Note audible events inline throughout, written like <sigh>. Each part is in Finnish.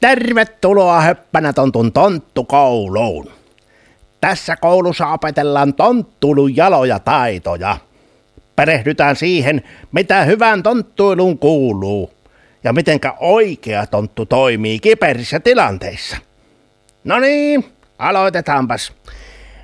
Tervetuloa Höppänä tontun tonttukouluun. Tässä koulussa opetellaan tonttulun jaloja taitoja. Perehdytään siihen, mitä hyvän tonttuiluun kuuluu ja mitenkä oikea tonttu toimii kiperissä tilanteissa. No niin, aloitetaanpas.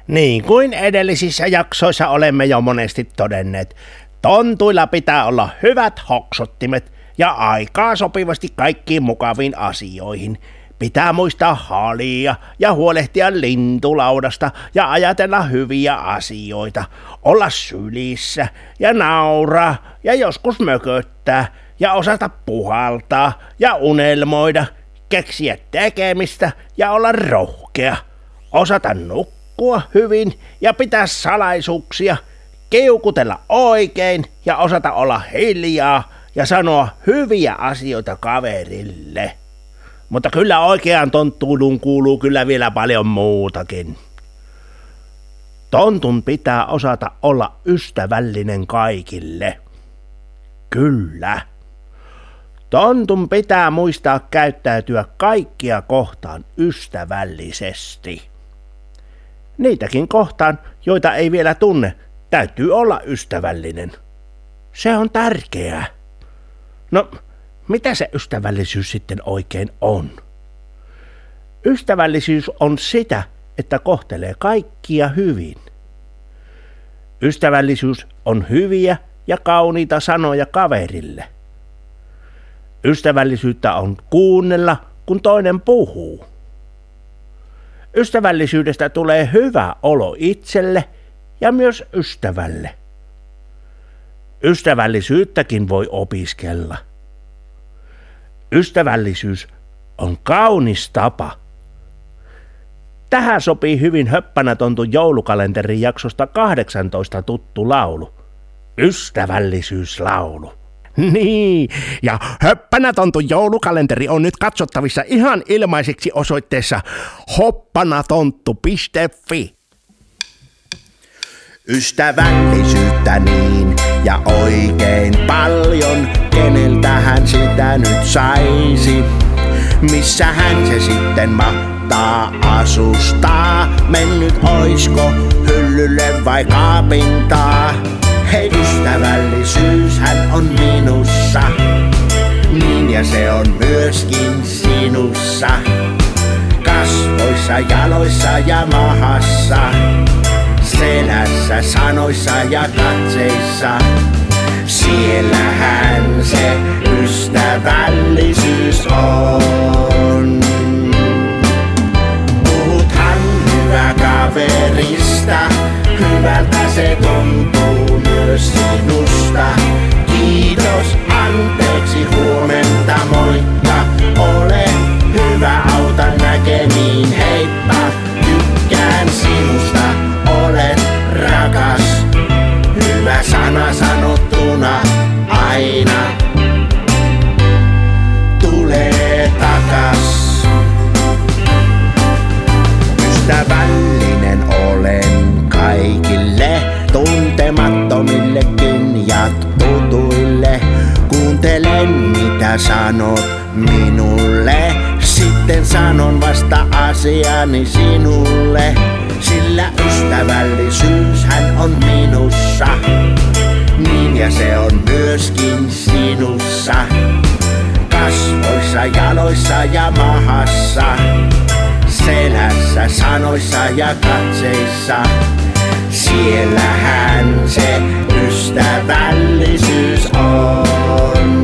Niin kuin edellisissä jaksoissa olemme jo monesti todenneet, tontuilla pitää olla hyvät hoksottimet ja aikaa sopivasti kaikkiin mukaviin asioihin. Pitää muistaa halia ja huolehtia lintulaudasta ja ajatella hyviä asioita, olla sylissä ja nauraa ja joskus mököttää ja osata puhaltaa ja unelmoida, keksiä tekemistä ja olla rohkea, osata nukkua hyvin ja pitää salaisuuksia, kiukutella oikein ja osata olla hiljaa ja sanoa hyviä asioita kaverille. Mutta kyllä oikeaan tonttuuluun kuuluu kyllä vielä paljon muutakin. Tontun pitää osata olla ystävällinen kaikille. Kyllä. Tontun pitää muistaa käyttäytyä kaikkia kohtaan ystävällisesti. Niitäkin kohtaan, joita ei vielä tunne, täytyy olla ystävällinen. Se on tärkeää. No, mitä se ystävällisyys sitten oikein on? Ystävällisyys on sitä, että kohtelee kaikkia hyvin. Ystävällisyys on hyviä ja kauniita sanoja kaverille. Ystävällisyyttä on kuunnella, kun toinen puhuu. Ystävällisyydestä tulee hyvä olo itselle ja myös ystävälle. Ystävällisyyttäkin voi opiskella. Ystävällisyys on kaunis tapa. Tähän sopii hyvin höppänätontu joulukalenterin jaksosta 18 tuttu laulu. Ystävällisyyslaulu. <laughs> Niin, ja höppänätontu joulukalenteri on nyt katsottavissa ihan ilmaiseksi osoitteessa hoppanatontu.fi. Ystävällisyyttä niin ja oikein paljon, keneltähän sitä nyt saisi? Missä hän se sitten mahtaa asustaa? Mennyt oisko hyllylle vai kaapintaa? Hei ystävällisyys hän on minussa, niin ja se on myöskin sinussa. Kasvoissa, jaloissa ja mahassa selässä, sanoissa ja katseissa. Siellähän se ystävällisyys on. Puhuthan hyvä kaverista, hyvältä se tuntuu myös Ystävällinen olen kaikille, tuntemattomillekin ja tutuille. Kuuntelen mitä sanot minulle, sitten sanon vasta asiani sinulle sillä ystävällisyys hän on minussa. Niin ja se on myöskin sinussa. Kasvoissa, jaloissa ja mahassa. Selässä, sanoissa ja katseissa. Siellähän se ystävällisyys on.